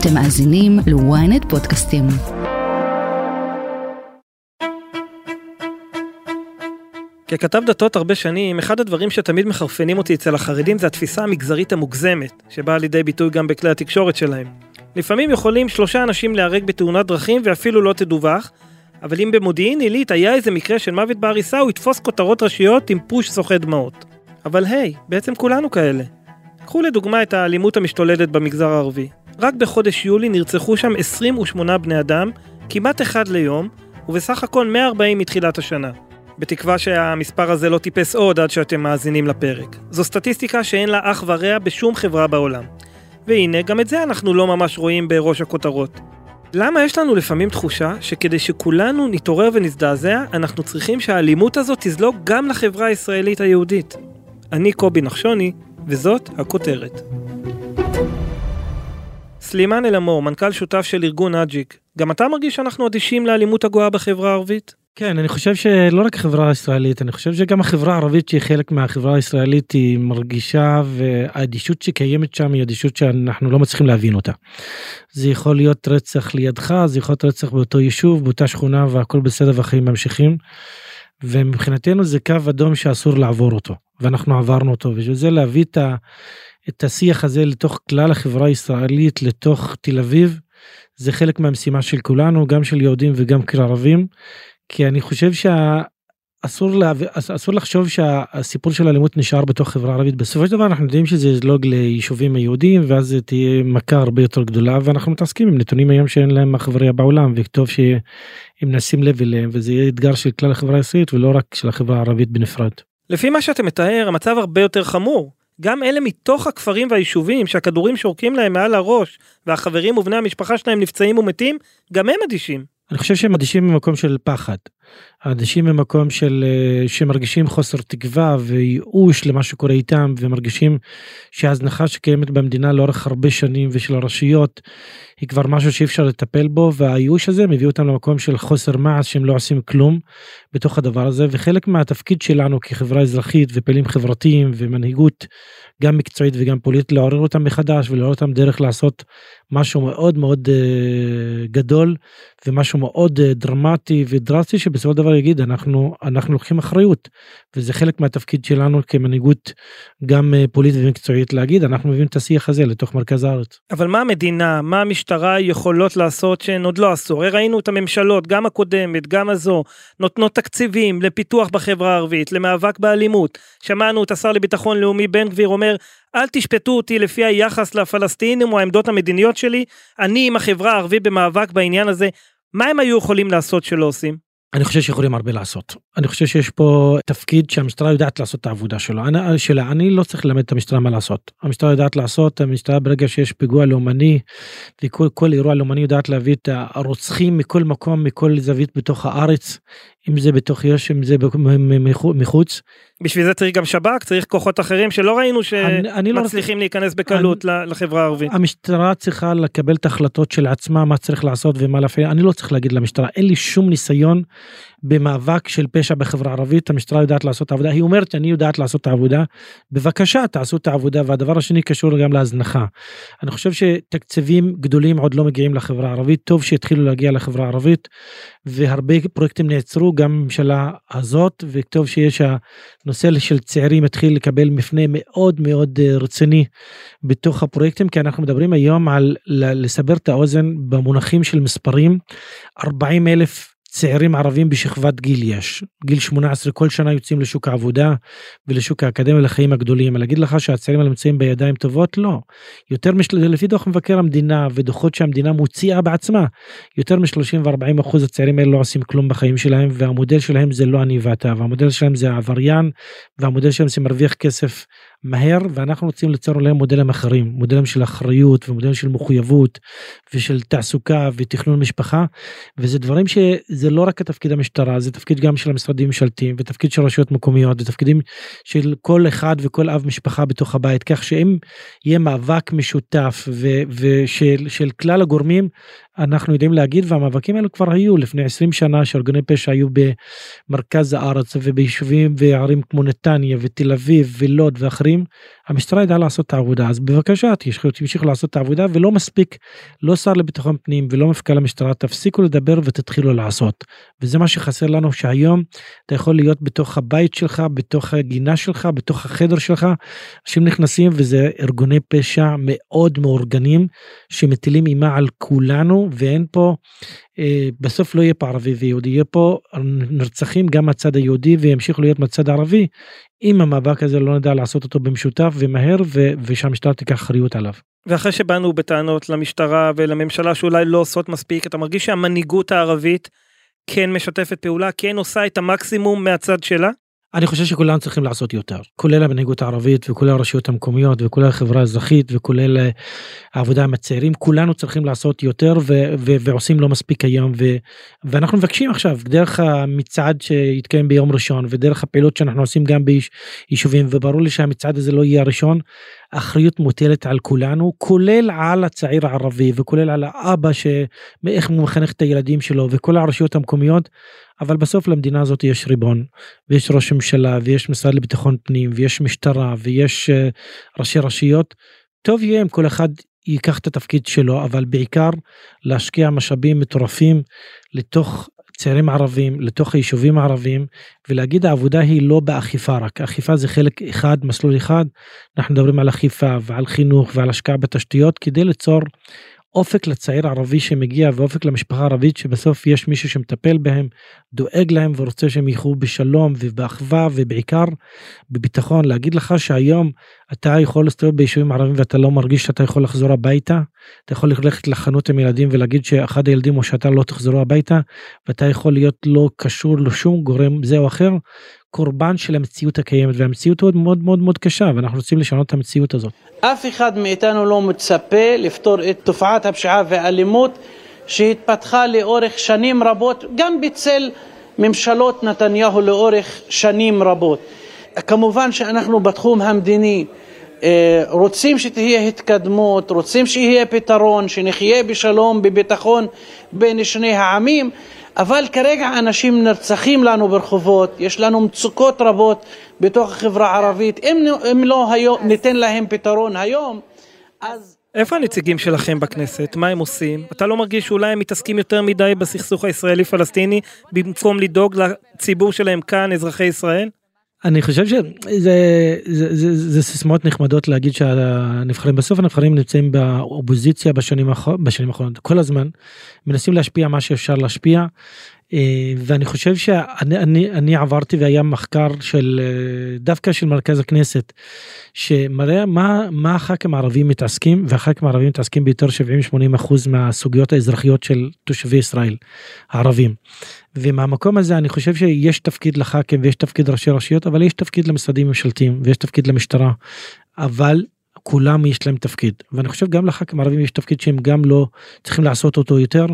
אתם מאזינים ל-ynet פודקאסטים. ככתב דתות הרבה שנים, אחד הדברים שתמיד מחרפנים אותי אצל החרדים זה התפיסה המגזרית המוגזמת, שבאה לידי ביטוי גם בכלי התקשורת שלהם. לפעמים יכולים שלושה אנשים להיהרג בתאונת דרכים ואפילו לא תדווח, אבל אם במודיעין עילית היה איזה מקרה של מוות בעריסה, הוא יתפוס כותרות ראשיות עם פוש שוחה דמעות. אבל היי, בעצם כולנו כאלה. קחו לדוגמה את האלימות המשתולדת במגזר הערבי. רק בחודש יולי נרצחו שם 28 בני אדם, כמעט אחד ליום, ובסך הכל 140 מתחילת השנה. בתקווה שהמספר הזה לא טיפס עוד עד שאתם מאזינים לפרק. זו סטטיסטיקה שאין לה אח ורע בשום חברה בעולם. והנה, גם את זה אנחנו לא ממש רואים בראש הכותרות. למה יש לנו לפעמים תחושה שכדי שכולנו נתעורר ונזדעזע, אנחנו צריכים שהאלימות הזאת תזלוג גם לחברה הישראלית היהודית? אני קובי נחשוני, וזאת הכותרת. סלימאן אלעמור, מנכ"ל שותף של ארגון אג'יק, גם אתה מרגיש שאנחנו אדישים לאלימות הגואה בחברה הערבית? כן, אני חושב שלא רק החברה הישראלית, אני חושב שגם החברה הערבית שהיא חלק מהחברה הישראלית היא מרגישה והאדישות שקיימת שם היא אדישות שאנחנו לא מצליחים להבין אותה. זה יכול להיות רצח לידך, זה יכול להיות רצח באותו יישוב, באותה שכונה והכל בסדר והחיים ממשיכים. ומבחינתנו זה קו אדום שאסור לעבור אותו, ואנחנו עברנו אותו, ובשביל זה להביא את, ה, את השיח הזה לתוך כלל החברה הישראלית, לתוך תל אביב, זה חלק מהמשימה של כולנו, גם של יהודים וגם כערבים, כי אני חושב שאסור לה... אסור לחשוב שהסיפור של האלימות נשאר בתוך חברה ערבית בסופו של דבר אנחנו יודעים שזה יזלוג ליישובים היהודים ואז זה תהיה מכה הרבה יותר גדולה ואנחנו מתעסקים עם נתונים היום שאין להם ורע בעולם וכתוב שאם נשים לב אליהם וזה יהיה אתגר של כלל החברה הישראלית ולא רק של החברה הערבית בנפרד. לפי מה שאתה מתאר המצב הרבה יותר חמור. גם אלה מתוך הכפרים והיישובים שהכדורים שורקים להם מעל הראש והחברים ובני המשפחה שלהם נפצעים ומתים, גם הם אדישים. אני חושב שהם אדישים ממקום של פחד. אדישים ממקום של אה, שמרגישים חוסר תקווה וייאוש למה שקורה איתם ומרגישים שההזנחה שקיימת במדינה לאורך הרבה שנים ושל הרשויות היא כבר משהו שאי אפשר לטפל בו והייאוש הזה מביא אותם למקום של חוסר מעש שהם לא עושים כלום בתוך הדבר הזה. וחלק מהתפקיד שלנו כחברה אזרחית ופעילים חברתיים ומנהיגות גם מקצועית וגם פוליטית לעורר אותם מחדש ולעורר אותם דרך לעשות משהו מאוד מאוד uh, גדול ומשהו מאוד uh, דרמטי ודרסטי שבסופו של דבר יגיד אנחנו אנחנו לוקחים אחריות. וזה חלק מהתפקיד שלנו כמנהיגות גם uh, פוליטית ומקצועית להגיד אנחנו מביאים את השיח הזה לתוך מרכז הארץ. אבל מה המדינה מה המשטרה יכולות לעשות שהן עוד לא עשו? ראינו את הממשלות גם הקודמת גם הזו נותנות תקציבים לפיתוח בחברה הערבית למאבק באלימות. שמענו את השר לביטחון לאומי בן גביר אומר אל תשפטו אותי לפי היחס לפלסטינים או העמדות המדיניות שלי, אני עם החברה הערבית במאבק בעניין הזה, מה הם היו יכולים לעשות שלא עושים? אני חושב שיכולים הרבה לעשות. אני חושב שיש פה תפקיד שהמשטרה יודעת לעשות את העבודה שלו. אני, שלה, אני לא צריך ללמד את המשטרה מה לעשות. המשטרה יודעת לעשות, המשטרה ברגע שיש פיגוע לאומני וכל אירוע לאומני יודעת להביא את הרוצחים מכל מקום, מכל זווית בתוך הארץ, אם זה בתוך יו"ש, אם זה מחוץ. בשביל זה צריך גם שב"כ, צריך כוחות אחרים שלא ראינו שמצליחים לא להיכנס בקלות אני, לחברה הערבית. המשטרה צריכה לקבל את ההחלטות של עצמה, מה צריך לעשות ומה להפעיל. אני לא צריך להגיד למשטרה, אין לי שום ניסיון במאבק של פשע בחברה הערבית, המשטרה יודעת לעשות את העבודה, היא אומרת אני יודעת לעשות את העבודה, בבקשה תעשו את העבודה, והדבר השני קשור גם להזנחה. אני חושב שתקציבים גדולים עוד לא מגיעים לחברה הערבית, טוב שהתחילו להגיע לחברה הערבית, והרבה פרויקטים נעצרו גם בממשלה הזאת, וטוב שיש הנושא של צעירים התחיל לקבל מפנה מאוד מאוד אה, רציני בתוך הפרויקטים, כי אנחנו מדברים היום על לסבר את האוזן במונחים של מספרים, 40 אלף צעירים ערבים בשכבת גיל יש, גיל 18 כל שנה יוצאים לשוק העבודה ולשוק האקדמיה לחיים הגדולים, להגיד לך שהצעירים האלה נמצאים בידיים טובות? לא. יותר משל... לפי דוח מבקר המדינה ודוחות שהמדינה מוציאה בעצמה, יותר מ-30 ו-40 אחוז הצעירים האלה לא עושים כלום בחיים שלהם והמודל שלהם זה לא אני ואתה והמודל שלהם זה העבריין והמודל שלהם זה מרוויח כסף מהר ואנחנו רוצים ליצור להם מודלים אחרים מודלים של אחריות ומודלים של מחויבות ושל תעסוקה ותכנון משפחה וזה דברים שזה לא רק התפקיד המשטרה זה תפקיד גם של המשרדים הממשלתיים ותפקיד של רשויות מקומיות ותפקידים של כל אחד וכל אב משפחה בתוך הבית כך שאם יהיה מאבק משותף ושל של כלל הגורמים אנחנו יודעים להגיד והמאבקים האלו כבר היו לפני 20 שנה שארגוני פשע היו במרכז הארץ וביישובים וערים כמו נתניה ותל אביב ולוד ואחרים. אחרים, המשטרה ידעה לעשות את העבודה, אז בבקשה תמשיכו לעשות את העבודה ולא מספיק, לא שר לביטחון פנים ולא מפכ"ל המשטרה, תפסיקו לדבר ותתחילו לעשות. וזה מה שחסר לנו שהיום אתה יכול להיות בתוך הבית שלך, בתוך הגינה שלך, בתוך החדר שלך, אנשים נכנסים וזה ארגוני פשע מאוד מאורגנים שמטילים אימה על כולנו ואין פה אה, בסוף לא יהיה פה ערבי ויהודי, יהיה פה נרצחים גם מהצד היהודי וימשיכו להיות מהצד הערבי, אם המאבק הזה לא נדע לעשות אותו במשותף ומהר ו- ושהמשטרה תיקח אחריות עליו. ואחרי שבאנו בטענות למשטרה ולממשלה שאולי לא עושות מספיק, אתה מרגיש שהמנהיגות הערבית כן משתפת פעולה, כן עושה את המקסימום מהצד שלה? אני חושב שכולם צריכים לעשות יותר, כולל המנהיגות הערבית וכולל הרשויות המקומיות וכולל החברה האזרחית וכולל אה, העבודה עם הצעירים, כולנו צריכים לעשות יותר ו- ו- ועושים לא מספיק היום ו- ואנחנו מבקשים עכשיו דרך המצעד שיתקיים ביום ראשון ודרך הפעילות שאנחנו עושים גם ביישובים וברור לי שהמצעד הזה לא יהיה הראשון, אחריות מוטלת על כולנו כולל על הצעיר הערבי וכולל על האבא שאיך הוא מחנך את הילדים שלו וכל הרשויות המקומיות אבל בסוף למדינה הזאת יש ריבון ויש ראש ממשלה ויש משרד לביטחון פנים ויש משטרה ויש uh, ראשי רשויות. טוב יהיה אם כל אחד ייקח את התפקיד שלו אבל בעיקר להשקיע משאבים מטורפים לתוך צעירים ערבים לתוך היישובים הערבים ולהגיד העבודה היא לא באכיפה רק אכיפה זה חלק אחד מסלול אחד אנחנו מדברים על אכיפה ועל חינוך ועל השקעה בתשתיות כדי ליצור אופק לצעיר ערבי שמגיע ואופק למשפחה ערבית שבסוף יש מישהו שמטפל בהם, דואג להם ורוצה שהם יחו בשלום ובאחווה ובעיקר בביטחון. להגיד לך שהיום אתה יכול להסתובב ביישובים ערבים ואתה לא מרגיש שאתה יכול לחזור הביתה, אתה יכול ללכת לחנות עם ילדים ולהגיד שאחד הילדים או שאתה לא תחזרו הביתה ואתה יכול להיות לא קשור לשום גורם זה או אחר. קורבן של המציאות הקיימת והמציאות היא מאוד מאוד מאוד קשה ואנחנו רוצים לשנות את המציאות הזאת. אף אחד מאיתנו לא מצפה לפתור את תופעת הפשיעה והאלימות שהתפתחה לאורך שנים רבות גם בצל ממשלות נתניהו לאורך שנים רבות. כמובן שאנחנו בתחום המדיני אה, רוצים שתהיה התקדמות, רוצים שיהיה פתרון, שנחיה בשלום, בביטחון בין שני העמים, אבל כרגע אנשים נרצחים לנו ברחובות, יש לנו מצוקות רבות בתוך החברה הערבית, אם, אם לא היום, ניתן להם פתרון היום, אז... איפה הנציגים שלכם בכנסת? מה הם עושים? אתה לא מרגיש שאולי הם מתעסקים יותר מדי בסכסוך הישראלי-פלסטיני במקום לדאוג לציבור שלהם כאן, אזרחי ישראל? אני חושב שזה סיסמאות נחמדות להגיד שהנבחרים בסוף הנבחרים נמצאים באופוזיציה בשנים האחרונות כל הזמן מנסים להשפיע מה שאפשר להשפיע ואני חושב שאני אני, אני עברתי והיה מחקר של אה, דווקא של מרכז הכנסת שמראה מה מה הח"כים הערבים מתעסקים והח"כים הערבים מתעסקים ביותר 70-80 אחוז מהסוגיות האזרחיות של תושבי ישראל הערבים. ומהמקום הזה אני חושב שיש תפקיד לח"כים ויש תפקיד ראשי רשויות אבל יש תפקיד למשרדים ממשלתיים ויש תפקיד למשטרה אבל כולם יש להם תפקיד ואני חושב גם לח"כים הערבים יש תפקיד שהם גם לא צריכים לעשות אותו יותר.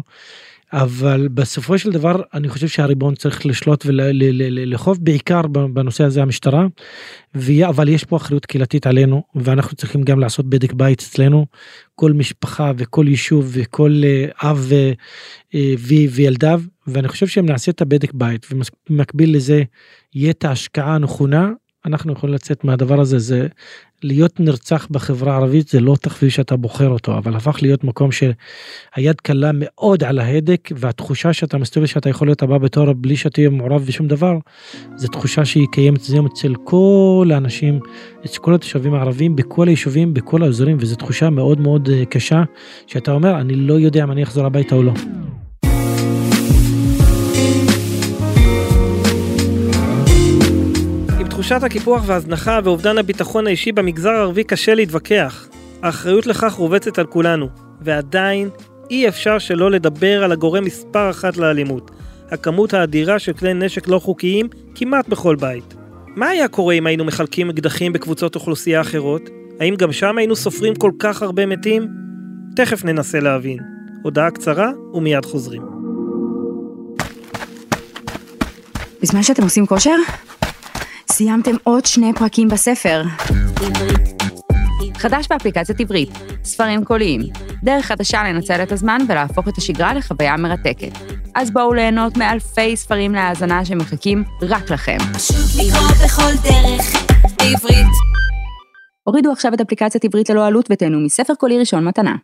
אבל בסופו של דבר אני חושב שהריבון צריך לשלוט ולאכוף בעיקר בנושא הזה המשטרה אבל יש פה אחריות קהילתית עלינו ואנחנו צריכים גם לעשות בדק בית אצלנו. כל משפחה וכל יישוב וכל אה, אב אה, וילדיו ואני חושב שאם נעשה את הבדק בית ובמקביל לזה יהיה את ההשקעה הנכונה אנחנו יכולים לצאת מהדבר הזה זה להיות נרצח בחברה הערבית זה לא תחביב שאתה בוחר אותו אבל הפך להיות מקום שהיד קלה מאוד על ההדק והתחושה שאתה מסתובב שאתה יכול להיות הבא בתור בלי שתהיה מעורב בשום דבר זה תחושה שהיא קיימת היום אצל כל האנשים אצל כל התושבים הערבים בכל היישובים בכל האזורים וזו תחושה מאוד מאוד אה, קשה שאתה אומר אני לא יודע אם אני אחזור הביתה או לא. תחושת הקיפוח וההזנחה ואובדן הביטחון האישי במגזר הערבי קשה להתווכח. האחריות לכך רובצת על כולנו, ועדיין אי אפשר שלא לדבר על הגורם מספר אחת לאלימות, הכמות האדירה של כלי נשק לא חוקיים כמעט בכל בית. מה היה קורה אם היינו מחלקים אקדחים בקבוצות אוכלוסייה אחרות? האם גם שם היינו סופרים כל כך הרבה מתים? תכף ננסה להבין. הודעה קצרה ומיד חוזרים. בזמן שאתם עושים כושר? סיימתם עוד שני פרקים בספר. חדש באפליקציית עברית, ספרים קוליים, דרך חדשה לנצל את הזמן ולהפוך את השגרה לחוויה מרתקת. אז בואו ליהנות מאלפי ספרים להאזנה שמחכים רק לכם. לקרוא בכל דרך, בעברית. הורידו עכשיו את אפליקציית עברית ללא עלות ותהנו מספר קולי ראשון מתנה.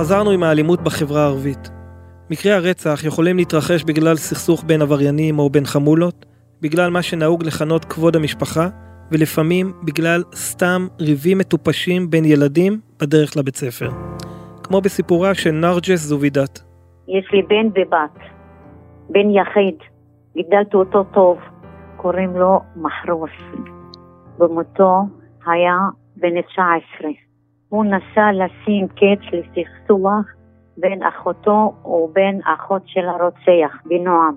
חזרנו עם האלימות בחברה הערבית. מקרי הרצח יכולים להתרחש בגלל סכסוך בין עבריינים או בין חמולות, בגלל מה שנהוג לכנות כבוד המשפחה, ולפעמים בגלל סתם ריבים מטופשים בין ילדים בדרך לבית ספר. כמו בסיפורה של נרג'ס זובידת. יש לי בן ובת, בן יחיד, גידלתי אותו טוב, קוראים לו מחרוס. במותו היה בן 19. הוא נסע לשים קץ לסכסוך בין אחותו ובין אחות של הרוצח, בנועם.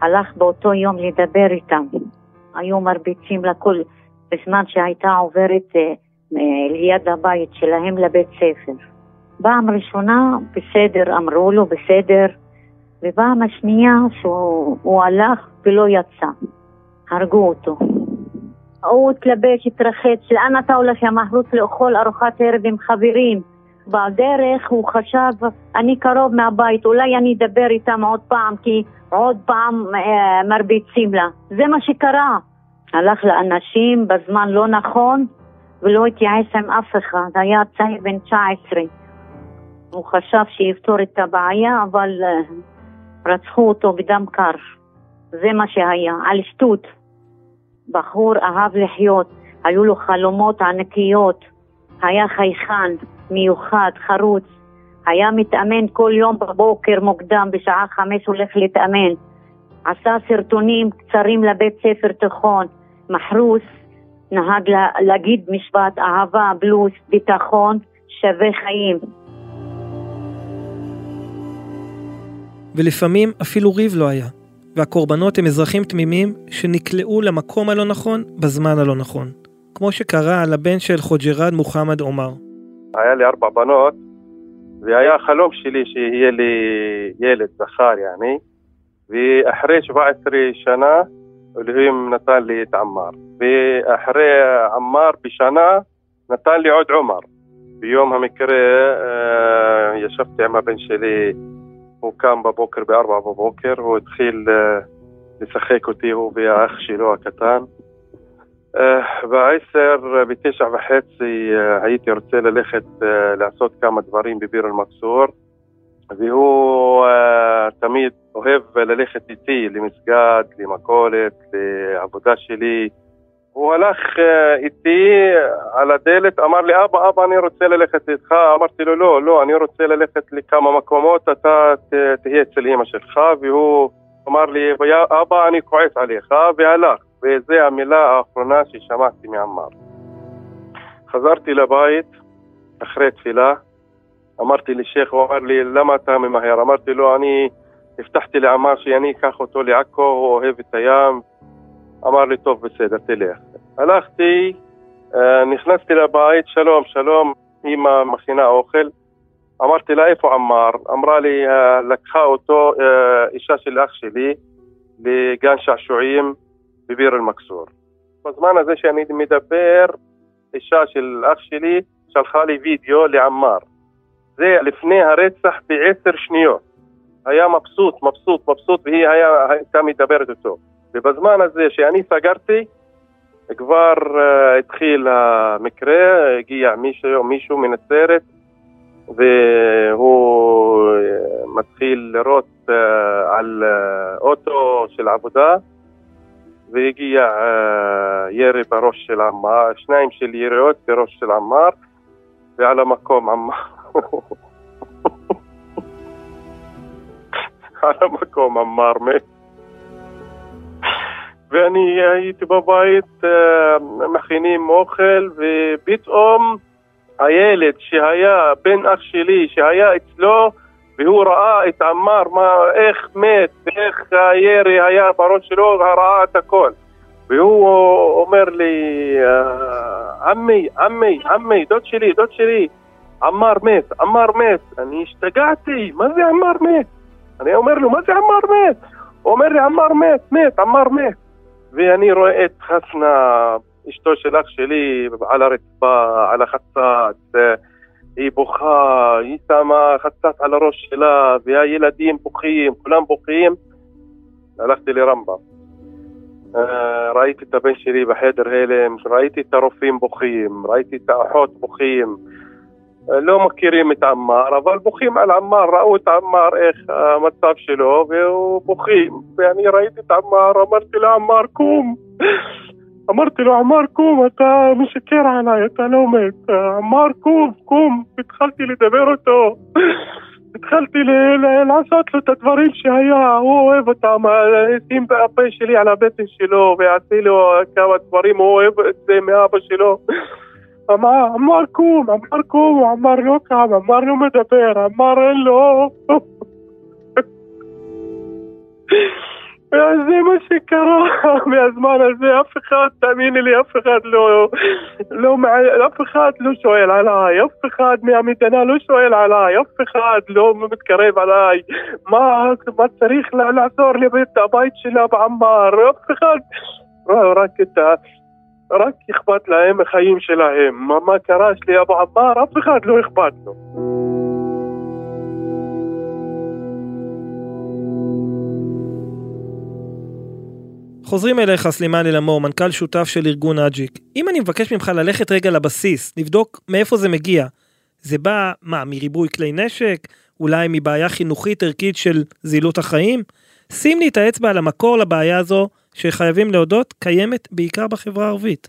הלך באותו יום לדבר איתם. היו מרביצים לכל, בזמן שהייתה עוברת אה, ליד הבית שלהם לבית ספר. פעם ראשונה, בסדר, אמרו לו, בסדר, ופעם השנייה שהוא הלך ולא יצא. הרגו אותו. הוא התלבש, התרחץ, לאן אתה הולך יא מחרוץ לאכול ארוחת ערב עם חברים? בדרך הוא חשב, אני קרוב מהבית, אולי אני אדבר איתם עוד פעם, כי עוד פעם אה, מרביצים לה. זה מה שקרה. הלך לאנשים בזמן לא נכון ולא התייעץ עם אף אחד, היה צעיר בן 19. הוא חשב שיפתור את הבעיה, אבל אה, רצחו אותו בדם קר. זה מה שהיה, על שטות. בחור אהב לחיות, היו לו חלומות ענקיות, היה חייכן, מיוחד, חרוץ, היה מתאמן כל יום בבוקר מוקדם, בשעה חמש הולך להתאמן, עשה סרטונים קצרים לבית ספר תיכון, מחרוס, נהג לה, להגיד משפט אהבה, בלוס, ביטחון, שווה חיים. ולפעמים אפילו ריב לא היה. והקורבנות הם אזרחים תמימים שנקלעו למקום הלא נכון בזמן הלא נכון. כמו שקרה לבן של חוג'ירד מוחמד עומר. היה לי ארבע בנות, והיה חלום שלי שיהיה לי ילד זכר, יעני, ואחרי 17 שנה אלוהים נתן לי את עמר. ואחרי עמר בשנה נתן לי עוד עומר. ביום המקרה אה, ישבתי עם הבן שלי הוא קם בבוקר בארבע בבוקר, הוא התחיל uh, לשחק אותי, הוא והאח שלו הקטן. בעשר, uh, בתשע וחצי, הייתי רוצה ללכת לעשות כמה דברים בביר אל-מכסור, והוא תמיד אוהב ללכת איתי למסגד, למכולת, לעבודה שלי. הוא הלך uh, איתי על הדלת, אמר לי, אבא, אבא, אני רוצה ללכת איתך. אמרתי לו, לא, לא, אני רוצה ללכת לכמה מקומות, אתה תהיה אצל אמא שלך. והוא אמר לי, אבא, אני כועס עליך, והלך. וזו המילה האחרונה ששמעתי מעמר. חזרתי לבית אחרי תפילה, אמרתי לשייח, הוא אמר לי, למה אתה ממהר? אמרתי לו, אני הבטחתי לעמר שאני אקח אותו לעכו, הוא אוהב את הים. אמר לי, טוב, בסדר, תלך. הלכתי, אה, נכנסתי לבית, שלום, שלום, אמא מכינה אוכל. אמרתי לה, איפה עמר? אמרה לי, אה, לקחה אותו אה, אישה של אח שלי לגן שעשועים בביר אל-מכסור. בזמן הזה שאני מדבר, אישה של אח שלי שלחה לי וידאו לעמר. זה לפני הרצח בעשר שניות. היה מבסוט, מבסוט, מבסוט, והיא היה, הייתה מדברת איתו. ובזמן הזה שאני סגרתי, כבר uh, התחיל המקרה, הגיע מישהו, מישהו מנצרת, והוא uh, מתחיל לירות uh, על uh, אוטו של עבודה, והגיע uh, ירי בראש של עמר, שניים של יריות בראש של עמר, ועל המקום עמר. על המקום עמר מת. ואני הייתי בבית, אה, מכינים אוכל, ופתאום הילד שהיה בן אח שלי, שהיה אצלו, והוא ראה את עמר, מה, איך מת, ואיך הירי היה בראש שלו, ראה את הכל. והוא אומר לי, אה, עמי, עמי, עמי, דוד שלי, דוד שלי, עמר מת, עמר מת. אני השתגעתי, מה זה עמר מת? אני אומר לו, מה זה עמר מת? הוא אומר לי, עמר מת, מת, עמר מת. ואני רואה את חסנה אשתו של אח שלי על הרצפה, על החצץ, היא בוכה, היא שמה חצץ על הראש שלה, והילדים בוכים, כולם בוכים. הלכתי לרמב"ם. אה, ראיתי את הבן שלי בחדר הלם, ראיתי את הרופאים בוכים, ראיתי את האחות בוכים. לא מכירים את עמאר, אבל בוכים על עמאר, ראו את עמאר איך המצב שלו, והוא בוכים. ואני ראיתי את עמאר, אמרתי לו, עמאר, קום. אמרתי לו, עמאר, קום, אתה משקר עליי, אתה לא מת. עמאר, קום, קום. התחלתי לדבר אותו. התחלתי לעשות לו את הדברים שהיה, הוא אוהב אותם, שים בפה שלי על הבטן שלו ועשי לו כמה דברים, הוא אוהב את זה מאבא שלו. אמר, אמר קום, אמר קום, אמר לא קם, אמר לא מדבר, אמר אין לו. זה מה שקרה מהזמן הזה, אף אחד, תאמיני לי, אף אחד לא, לא, אף אחד לא שואל עליי, אף אחד מהמדינה לא שואל עליי, אף אחד לא מתקרב עליי, מה, מה צריך לעזור לבית הבית שלה בעמר, אף אחד, רק אכפת להם החיים שלהם, מה, מה קרה שלי אבו עמר, אף אחד לא אכפת לו. חוזרים אליך סלימאן אלעמור, מנכ"ל שותף של ארגון אג'יק. אם אני מבקש ממך ללכת רגע לבסיס, לבדוק מאיפה זה מגיע. זה בא, מה, מריבוי כלי נשק? אולי מבעיה חינוכית ערכית של זילות החיים? שים לי את האצבע על המקור לבעיה הזו, שחייבים להודות, קיימת בעיקר בחברה הערבית.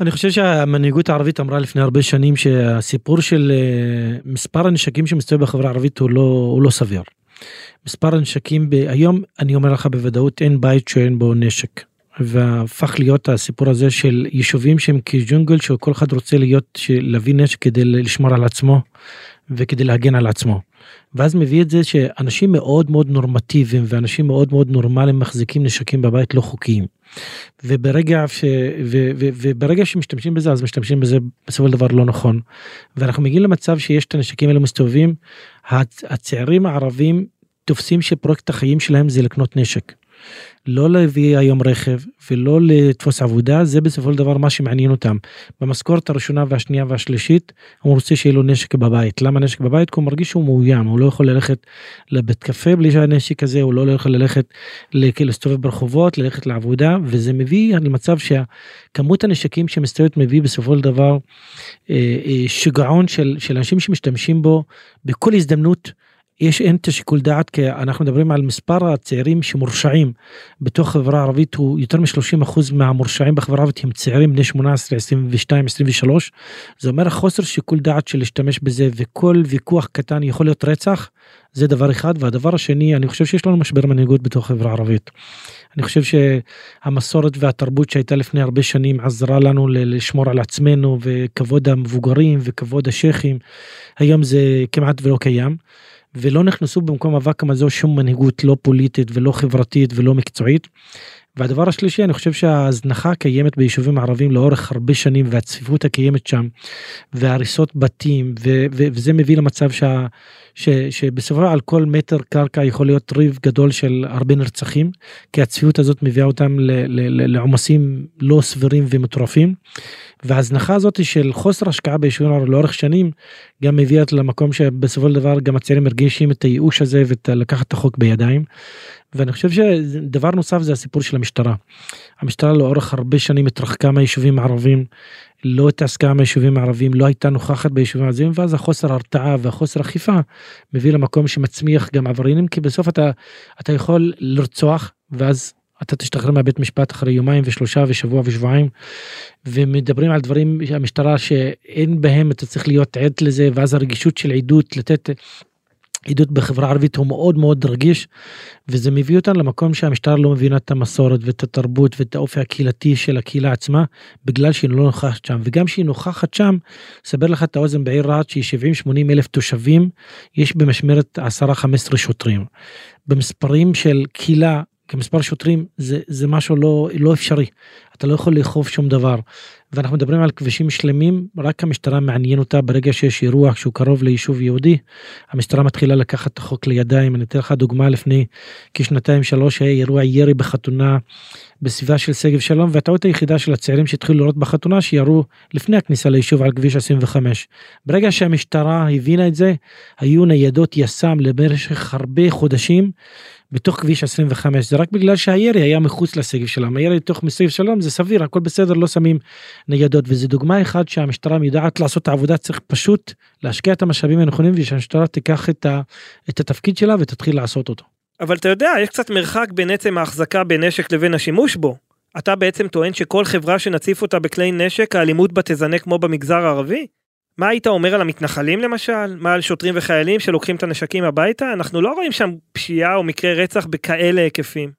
אני חושב שהמנהיגות הערבית אמרה לפני הרבה שנים שהסיפור של אה, מספר הנשקים שמסתובב בחברה הערבית הוא לא, הוא לא סביר. מספר הנשקים היום אני אומר לך בוודאות אין בית שאין בו נשק. והפך להיות הסיפור הזה של יישובים שהם כג'ונגל שכל אחד רוצה להיות להביא נשק כדי לשמור על עצמו וכדי להגן על עצמו. ואז מביא את זה שאנשים מאוד מאוד נורמטיביים ואנשים מאוד מאוד נורמליים מחזיקים נשקים בבית לא חוקיים. וברגע ש... ו... ו... וברגע שמשתמשים בזה אז משתמשים בזה בסופו של דבר לא נכון. ואנחנו מגיעים למצב שיש את הנשקים האלה מסתובבים הצעירים הערבים תופסים שפרויקט החיים שלהם זה לקנות נשק. לא להביא היום רכב ולא לתפוס עבודה זה בסופו של דבר מה שמעניין אותם. במשכורת הראשונה והשנייה והשלישית הוא רוצה שיהיה לו נשק בבית. למה נשק בבית? כי הוא מרגיש שהוא מאוים הוא לא יכול ללכת לבית קפה בלי שהנשק הזה הוא לא יכול ללכת להסתובב ברחובות ללכת לעבודה וזה מביא למצב שכמות הנשקים שמסתובבת מביא בסופו של דבר אה, אה, שיגעון של, של אנשים שמשתמשים בו בכל הזדמנות. יש אין את השיקול דעת כי אנחנו מדברים על מספר הצעירים שמורשעים בתוך החברה הערבית הוא יותר מ-30% מהמורשעים בחברה הערבית הם צעירים בני 18 22 23 זה אומר החוסר שיקול דעת של להשתמש בזה וכל ויכוח קטן יכול להיות רצח זה דבר אחד והדבר השני אני חושב שיש לנו משבר מנהיגות בתוך החברה הערבית. אני חושב שהמסורת והתרבות שהייתה לפני הרבה שנים עזרה לנו לשמור על עצמנו וכבוד המבוגרים וכבוד השייחים היום זה כמעט ולא קיים. ולא נכנסו במקום הוואקום הזה שום מנהיגות לא פוליטית ולא חברתית ולא מקצועית. והדבר השלישי אני חושב שההזנחה קיימת ביישובים הערבים לאורך הרבה שנים והצפיפות הקיימת שם והריסות בתים ו- ו- וזה מביא למצב שה- ש- שבסופו על כל מטר קרקע יכול להיות ריב גדול של הרבה נרצחים כי הצפיפות הזאת מביאה אותם לעומסים לא סבירים ומטורפים. וההזנחה הזאת של חוסר השקעה ביישובים הערבים לאורך שנים גם מביאה למקום שבסופו של דבר גם הצעירים מרגישים את הייאוש הזה ולקחת את החוק בידיים. ואני חושב שדבר נוסף זה הסיפור של המשטרה. המשטרה לאורך הרבה שנים התרחקה מהיישובים הערבים, לא התעסקה מהיישובים הערבים, לא הייתה נוכחת ביישובים הערבים, ואז החוסר הרתעה והחוסר אכיפה מביא למקום שמצמיח גם עבריינים, כי בסוף אתה, אתה יכול לרצוח, ואז אתה תשתחרר מהבית משפט אחרי יומיים ושלושה ושבוע ושבועיים ומדברים על דברים המשטרה שאין בהם אתה צריך להיות עד לזה ואז הרגישות של עדות לתת עדות בחברה הערבית הוא מאוד מאוד רגיש וזה מביא אותנו למקום שהמשטרה לא מבינה את המסורת ואת התרבות ואת האופי הקהילתי של הקהילה עצמה בגלל שהיא לא נוכחת שם וגם שהיא נוכחת שם סבר לך את האוזן בעיר רהט שהיא 70-80 אלף תושבים יש במשמרת 10-15 שוטרים. במספרים של קהילה כמספר שוטרים זה זה משהו לא לא אפשרי אתה לא יכול לאכוף שום דבר ואנחנו מדברים על כבישים שלמים, רק המשטרה מעניין אותה ברגע שיש אירוע שהוא קרוב ליישוב יהודי, המשטרה מתחילה לקחת את החוק לידיים. אני אתן לך דוגמה לפני כשנתיים שלוש היה אירוע ירי בחתונה בסביבה של שגב שלום והטעות היחידה של הצעירים שהתחילו לראות בחתונה שירו לפני הכניסה ליישוב על כביש 25. ברגע שהמשטרה הבינה את זה היו ניידות יס"מ למשך הרבה חודשים בתוך כביש 25 זה רק בגלל שהירי היה מחוץ לשגב שלום הירי לתוך משגב שלום זה סביר הכל בסדר לא שמים ניידות וזה דוגמה אחת שהמשטרה יודעת לעשות את העבודה צריך פשוט להשקיע את המשאבים הנכונים ושהמשטרה תיקח את, ה, את התפקיד שלה ותתחיל לעשות אותו. אבל אתה יודע, יש קצת מרחק בין עצם ההחזקה בנשק לבין השימוש בו. אתה בעצם טוען שכל חברה שנציף אותה בכלי נשק, האלימות בה תזנה כמו במגזר הערבי? מה היית אומר על המתנחלים למשל? מה על שוטרים וחיילים שלוקחים את הנשקים הביתה? אנחנו לא רואים שם פשיעה או מקרי רצח בכאלה היקפים.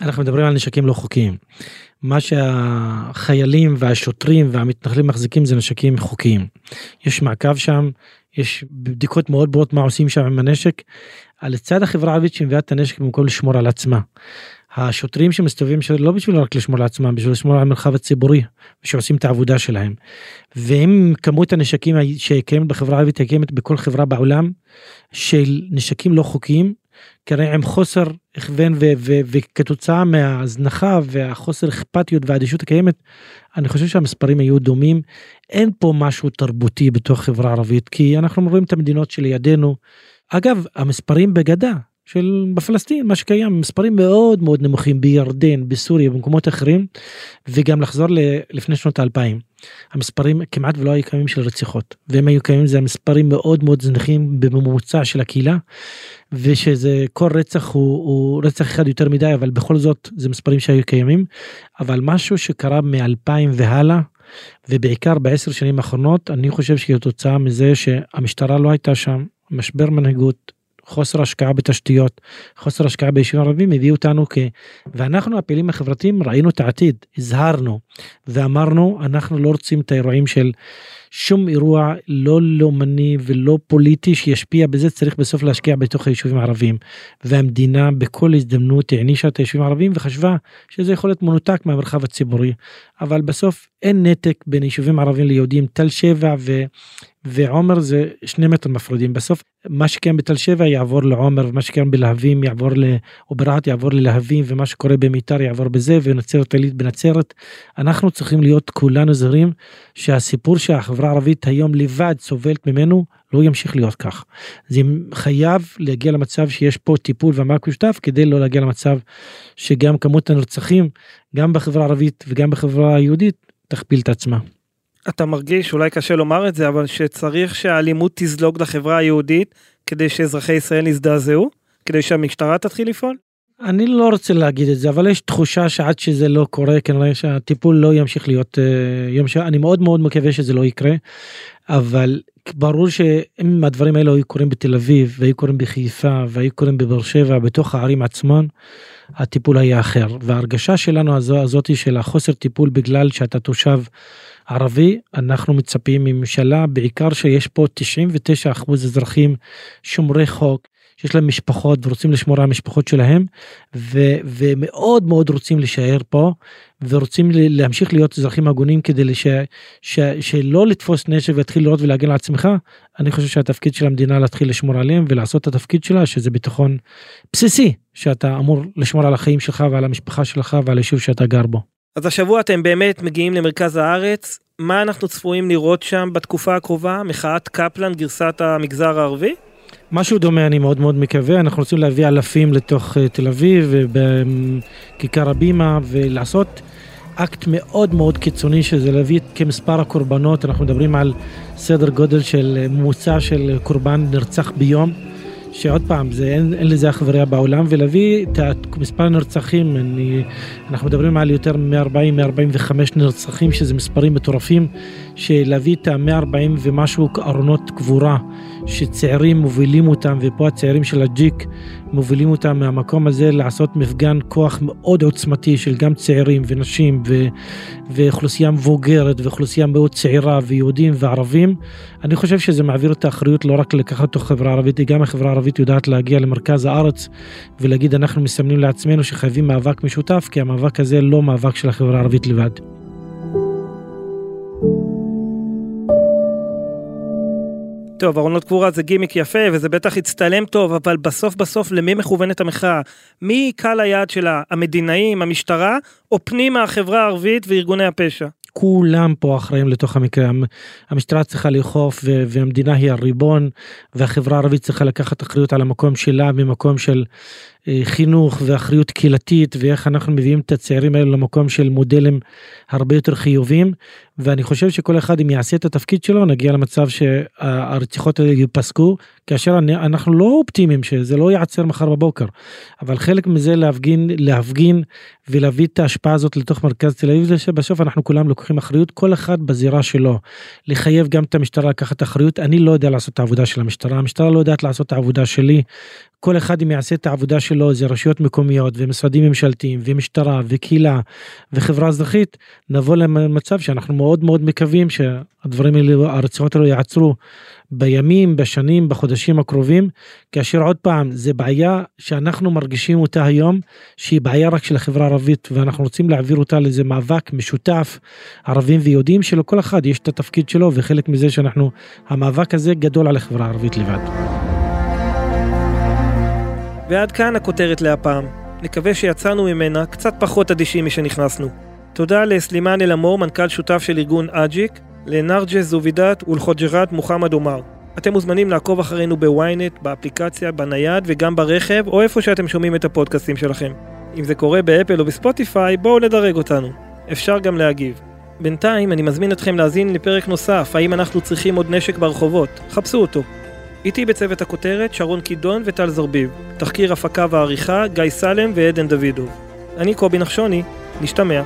אנחנו מדברים על נשקים לא חוקיים. מה שהחיילים והשוטרים והמתנחלים מחזיקים זה נשקים חוקיים. יש מעקב שם, יש בדיקות מאוד ברורות מה עושים שם עם הנשק. לצד החברה הערבית שמביאה את הנשק במקום לשמור על עצמה. השוטרים שמסתובבים לא בשביל רק לשמור על עצמם בשביל לשמור על המרחב הציבורי שעושים את העבודה שלהם. ואם כמות הנשקים שקיימת בחברה הערבית קיימת בכל חברה בעולם של נשקים לא חוקיים כנראה עם חוסר הכוון וכתוצאה מההזנחה והחוסר אכפתיות והאדישות הקיימת אני חושב שהמספרים היו דומים אין פה משהו תרבותי בתוך חברה ערבית כי אנחנו רואים את המדינות שלידינו אגב המספרים בגדה של בפלסטין מה שקיים מספרים מאוד מאוד נמוכים בירדן בסוריה במקומות אחרים וגם לחזור לפני שנות האלפיים. המספרים כמעט ולא היו קיימים של רציחות והם היו קיימים זה המספרים מאוד מאוד זניחים בממוצע של הקהילה ושזה כל רצח הוא, הוא רצח אחד יותר מדי אבל בכל זאת זה מספרים שהיו קיימים. אבל משהו שקרה מאלפיים והלאה ובעיקר בעשר שנים האחרונות אני חושב שכתוצאה מזה שהמשטרה לא הייתה שם משבר מנהיגות חוסר השקעה בתשתיות חוסר השקעה ביישובים ערבים הביא אותנו כ... ואנחנו הפעילים החברתיים ראינו את העתיד הזהרנו ואמרנו אנחנו לא רוצים את האירועים של שום אירוע לא לאומני ולא פוליטי שישפיע בזה צריך בסוף להשקיע בתוך היישובים הערביים והמדינה בכל הזדמנות הענישה את היישובים הערביים וחשבה שזה יכול להיות מנותק מהמרחב הציבורי. אבל בסוף אין נתק בין יישובים ערבים ליהודים. תל שבע ו... ועומר זה שני מטר מפרידים. בסוף מה שקיים בתל שבע יעבור לעומר ומה שקיים בלהבים יעבור ל... או ברהט יעבור ללהבים ומה שקורה במיתר יעבור בזה ונצרת עילית בנצרת. אנחנו צריכים להיות כולנו זהירים שהסיפור שהחברה הערבית היום לבד סובלת ממנו לא ימשיך להיות כך. זה חייב להגיע למצב שיש פה טיפול ומאבק משותף כדי לא להגיע למצב שגם כמות הנרצחים גם בחברה הערבית וגם בחברה היהודית תכפיל את עצמה. אתה מרגיש, אולי קשה לומר את זה, אבל שצריך שהאלימות תזלוג לחברה היהודית כדי שאזרחי ישראל יזדעזעו? כדי שהמשטרה תתחיל לפעול? אני לא רוצה להגיד את זה אבל יש תחושה שעד שזה לא קורה כנראה שהטיפול לא ימשיך להיות uh, ימשיך אני מאוד מאוד מקווה שזה לא יקרה אבל ברור שאם הדברים האלה היו קורים בתל אביב והיו קורים בחיפה והיו קורים בבאר שבע בתוך הערים עצמן הטיפול היה אחר. וההרגשה שלנו הזו, הזאתי של החוסר טיפול בגלל שאתה תושב ערבי אנחנו מצפים מממשלה בעיקר שיש פה 99 אחוז אזרחים שומרי חוק שיש להם משפחות ורוצים לשמור על המשפחות שלהם ו, ומאוד מאוד רוצים להישאר פה ורוצים להמשיך להיות אזרחים הגונים כדי לש, ש, שלא לתפוס נשק ולהתחיל לראות ולהגן על עצמך אני חושב שהתפקיד של המדינה להתחיל לשמור עליהם ולעשות את התפקיד שלה שזה ביטחון בסיסי שאתה אמור לשמור על החיים שלך ועל המשפחה שלך ועל היישוב שאתה גר בו. אז השבוע אתם באמת מגיעים למרכז הארץ, מה אנחנו צפויים לראות שם בתקופה הקרובה? מחאת קפלן גרסת המגזר הערבי? משהו דומה אני מאוד מאוד מקווה, אנחנו רוצים להביא אלפים לתוך uh, תל אביב ובכיכר הבימה ולעשות אקט מאוד מאוד קיצוני שזה להביא כמספר הקורבנות, אנחנו מדברים על סדר גודל של ממוצע של קורבן נרצח ביום. שעוד פעם זה אין, אין לזה אח ורע בעולם. ולהביא את מספר הנרצחים אני, אנחנו מדברים על יותר מ-140 145 נרצחים שזה מספרים מטורפים שלהביא את ה-140 ומשהו ארונות קבורה שצעירים מובילים אותם ופה הצעירים של הג'יק מובילים אותם מהמקום הזה לעשות מפגן כוח מאוד עוצמתי של גם צעירים ונשים ו, ואוכלוסייה מבוגרת ואוכלוסייה מאוד צעירה ויהודים וערבים. אני חושב שזה מעביר את האחריות לא רק לקחת אותו חברה ערבית, גם החברה הערבית יודעת להגיע למרכז הארץ ולהגיד אנחנו מסמנים לעצמנו שחייבים מאבק משותף כי המאבק הזה לא מאבק של החברה הערבית לבד. טוב, ארונות קבורה זה גימיק יפה, וזה בטח יצטלם טוב, אבל בסוף בסוף למי מכוונת המחאה? מי קהל היעד שלה? המדינאים, המשטרה, או פנימה החברה הערבית וארגוני הפשע? כולם פה אחראים לתוך המקרה. המשטרה צריכה לאכוף והמדינה היא הריבון והחברה הערבית צריכה לקחת אחריות על המקום שלה ממקום של חינוך ואחריות קהילתית ואיך אנחנו מביאים את הצעירים האלה למקום של מודלים הרבה יותר חיובים ואני חושב שכל אחד אם יעשה את התפקיד שלו נגיע למצב שהרציחות האלה ייפסקו כאשר אנחנו לא אופטימיים שזה לא ייעצר מחר בבוקר. אבל חלק מזה להפגין להפגין ולהביא את ההשפעה הזאת לתוך מרכז תל אביב זה שבסוף אנחנו כולם לוקחים אחריות כל אחד בזירה שלו. לחייב גם את המשטרה לקחת אחריות. אני לא יודע לעשות את העבודה של המשטרה המשטרה לא יודעת לעשות את העבודה שלי כל אחד אם יעשה את העבודה שלו זה רשויות מקומיות ומשרדים ממשלתיים ומשטרה וקהילה וחברה אזרחית נבוא למצב שאנחנו מאוד מאוד מקווים שהדברים האלה הרציחות האלו יעצרו בימים בשנים בחודשים הקרובים כאשר עוד פעם זה בעיה שאנחנו מרגישים אותה היום שהיא בעיה רק של החברה הערבית ואנחנו רוצים להעביר אותה לאיזה מאבק משותף ערבים ויהודים שלכל אחד יש את התפקיד שלו וחלק מזה שאנחנו המאבק הזה גדול על החברה הערבית לבד. ועד כאן הכותרת להפעם. נקווה שיצאנו ממנה קצת פחות אדישים משנכנסנו. תודה לסלימאן אל-עמור, מנכ"ל שותף של ארגון אג'יק, לנרג'ה זובידת ולחוג'רת מוחמד עומר. אתם מוזמנים לעקוב אחרינו בוויינט, באפליקציה, בנייד וגם ברכב, או איפה שאתם שומעים את הפודקאסטים שלכם. אם זה קורה באפל או בספוטיפיי, בואו לדרג אותנו. אפשר גם להגיב. בינתיים אני מזמין אתכם להאזין לפרק נוסף, האם אנחנו צריכים עוד נשק ברחובות. חפשו אותו. איתי בצוות הכותרת שרון קידון וטל זרביב. תחקיר הפקה ועריכה גיא סלם ועדן דוידוב. אני קובי נחשוני, נשתמע.